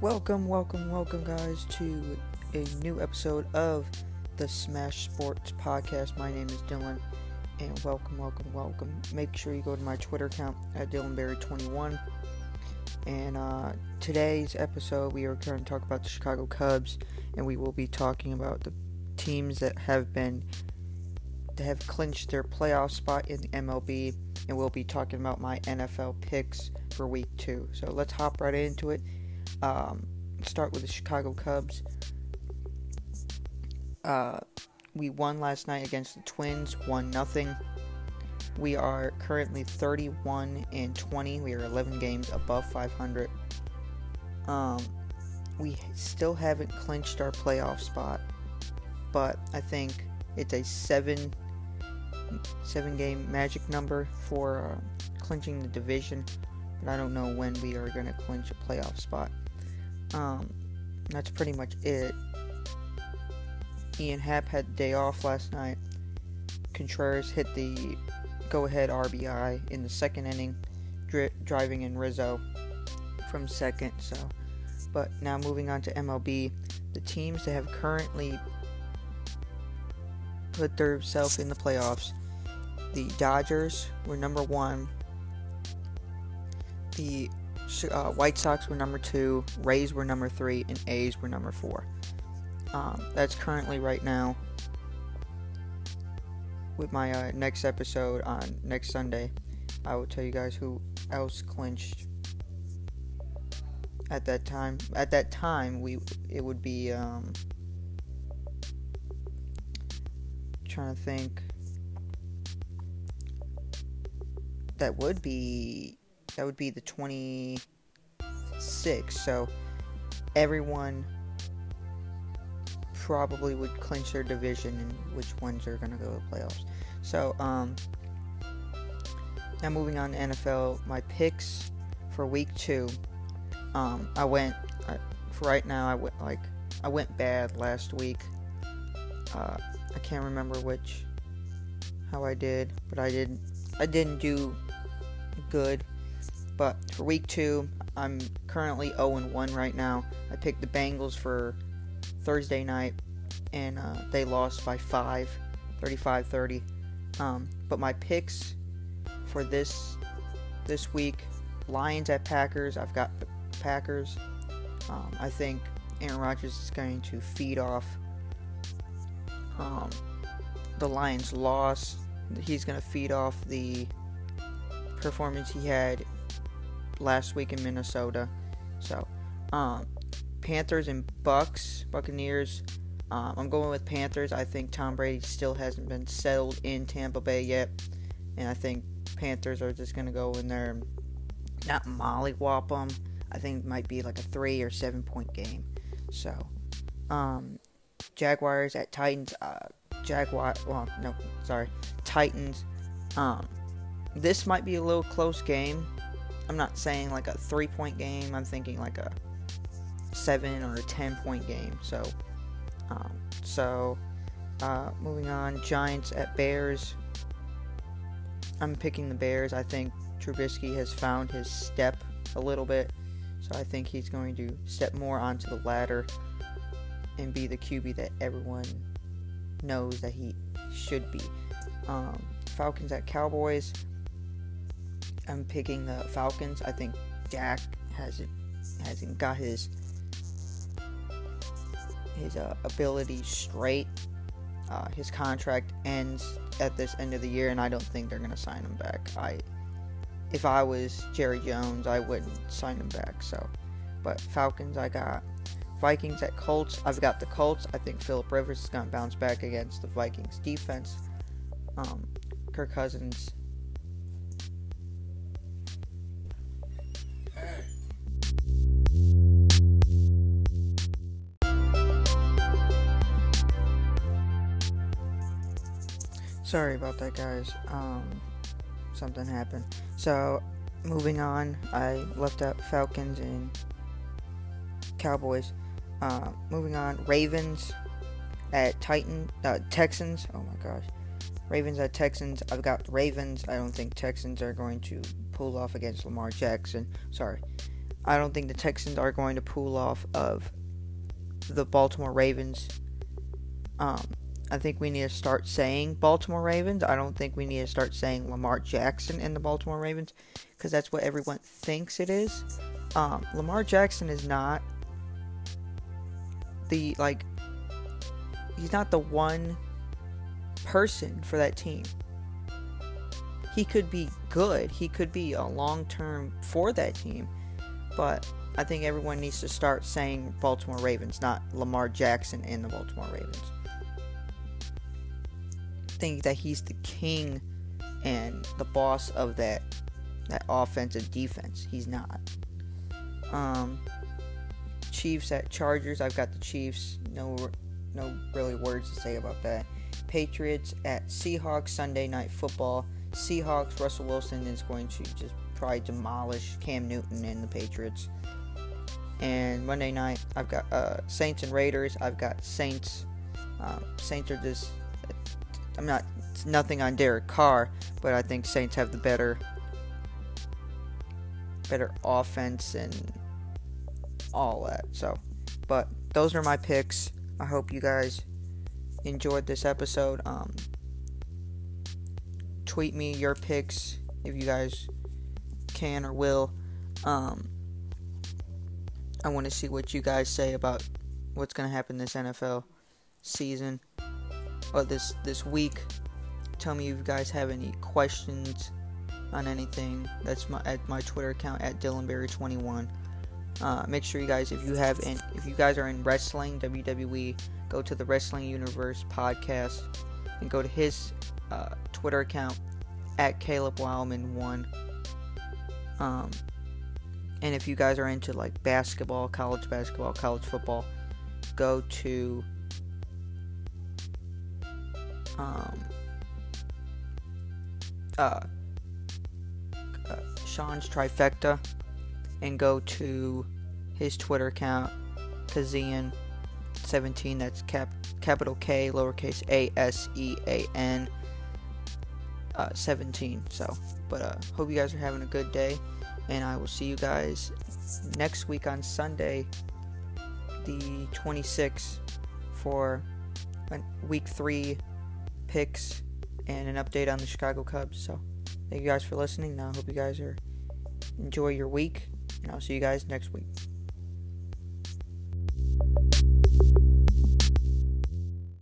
Welcome, welcome, welcome, guys, to a new episode of the Smash Sports Podcast. My name is Dylan, and welcome, welcome, welcome. Make sure you go to my Twitter account at DylanBerry21. And uh, today's episode, we are going to talk about the Chicago Cubs, and we will be talking about the teams that have been that have clinched their playoff spot in the MLB, and we'll be talking about my NFL picks for Week Two. So let's hop right into it. Um, start with the Chicago Cubs. Uh, we won last night against the Twins, one nothing. We are currently 31 and 20. We are 11 games above 500. Um, we still haven't clinched our playoff spot, but I think it's a seven seven game magic number for uh, clinching the division. But I don't know when we are going to clinch a playoff spot. Um, that's pretty much it. Ian Happ had the day off last night. Contreras hit the go ahead RBI in the second inning, dri- driving in Rizzo from second. So, but now moving on to MLB, the teams that have currently put themselves in the playoffs. The Dodgers were number one. The uh, White Sox were number two, Rays were number three, and A's were number four. Um, that's currently right now. With my uh, next episode on next Sunday, I will tell you guys who else clinched at that time. At that time, we it would be um, trying to think. That would be that would be the 26. So everyone probably would clinch their division and which ones are going to go to the playoffs. So, um, now moving on to NFL, my picks for week two. Um, I went, uh, for right now, I went like, I went bad last week. Uh, I can't remember which, how I did, but I didn't, I didn't do good. But for week two, I'm currently 0 1 right now. I picked the Bengals for Thursday night, and uh, they lost by 5, 35 30. Um, but my picks for this this week Lions at Packers. I've got the Packers. Um, I think Aaron Rodgers is going to feed off um, the Lions' loss. He's going to feed off the performance he had last week in Minnesota. So, um, Panthers and Bucks, Buccaneers. Um, I'm going with Panthers. I think Tom Brady still hasn't been settled in Tampa Bay yet, and I think Panthers are just gonna go in there, and not mollywop them. I think it might be like a three or seven point game. So, um, Jaguars at Titans. Uh, Jaguar. Well, no, sorry, Titans. Um, this might be a little close game. I'm not saying like a three point game. I'm thinking like a seven or a ten point game. So, um, so uh, moving on, Giants at Bears. I'm picking the Bears. I think Trubisky has found his step a little bit, so I think he's going to step more onto the ladder and be the QB that everyone knows that he should be. Um, Falcons at Cowboys. I'm picking the Falcons. I think Dak hasn't hasn't got his his uh, ability straight. Uh, his contract ends at this end of the year, and I don't think they're gonna sign him back. I, if I was Jerry Jones, I wouldn't sign him back. So, but Falcons, I got Vikings at Colts. I've got the Colts. I think Philip Rivers is gonna bounce back against the Vikings defense. Um, Kirk Cousins Sorry about that, guys. Um, something happened. So, moving on, I left out Falcons and Cowboys. Uh, moving on, Ravens at Titan uh, Texans. Oh my gosh, Ravens at Texans. I've got Ravens. I don't think Texans are going to pull off against Lamar Jackson. Sorry. I don't think the Texans are going to pull off of the Baltimore Ravens. Um, I think we need to start saying Baltimore Ravens. I don't think we need to start saying Lamar Jackson and the Baltimore Ravens because that's what everyone thinks it is. Um, Lamar Jackson is not the like he's not the one person for that team. He could be good. He could be a long term for that team. But I think everyone needs to start saying Baltimore Ravens, not Lamar Jackson and the Baltimore Ravens. Think that he's the king and the boss of that that offensive defense. He's not. Um, Chiefs at Chargers. I've got the Chiefs. No, no really words to say about that. Patriots at Seahawks Sunday Night Football. Seahawks. Russell Wilson is going to just probably demolish Cam Newton and the Patriots. And Monday night, I've got uh, Saints and Raiders. I've got Saints. Um, Saints are just. I'm not. It's nothing on Derek Carr, but I think Saints have the better, better offense and all that. So, but those are my picks. I hope you guys enjoyed this episode. Um, tweet me your picks if you guys can or will. Um, I want to see what you guys say about what's going to happen this NFL season or this this week. Tell me if you guys have any questions on anything. That's my at my Twitter account at DylanBerry21. Uh, make sure you guys, if you have, in, if you guys are in wrestling, WWE, go to the Wrestling Universe podcast and go to his uh, Twitter account at Caleb Wildman one. Um, and if you guys are into like basketball, college basketball, college football, go to um, uh, uh, Sean's trifecta and go to his Twitter account, Kasean17. That's cap capital K lowercase a s e a n uh, 17. So, but uh, hope you guys are having a good day, and I will see you guys next week on Sunday, the 26th, for week three picks and an update on the Chicago Cubs. So, thank you guys for listening. Now, I hope you guys are enjoy your week, and I'll see you guys next week.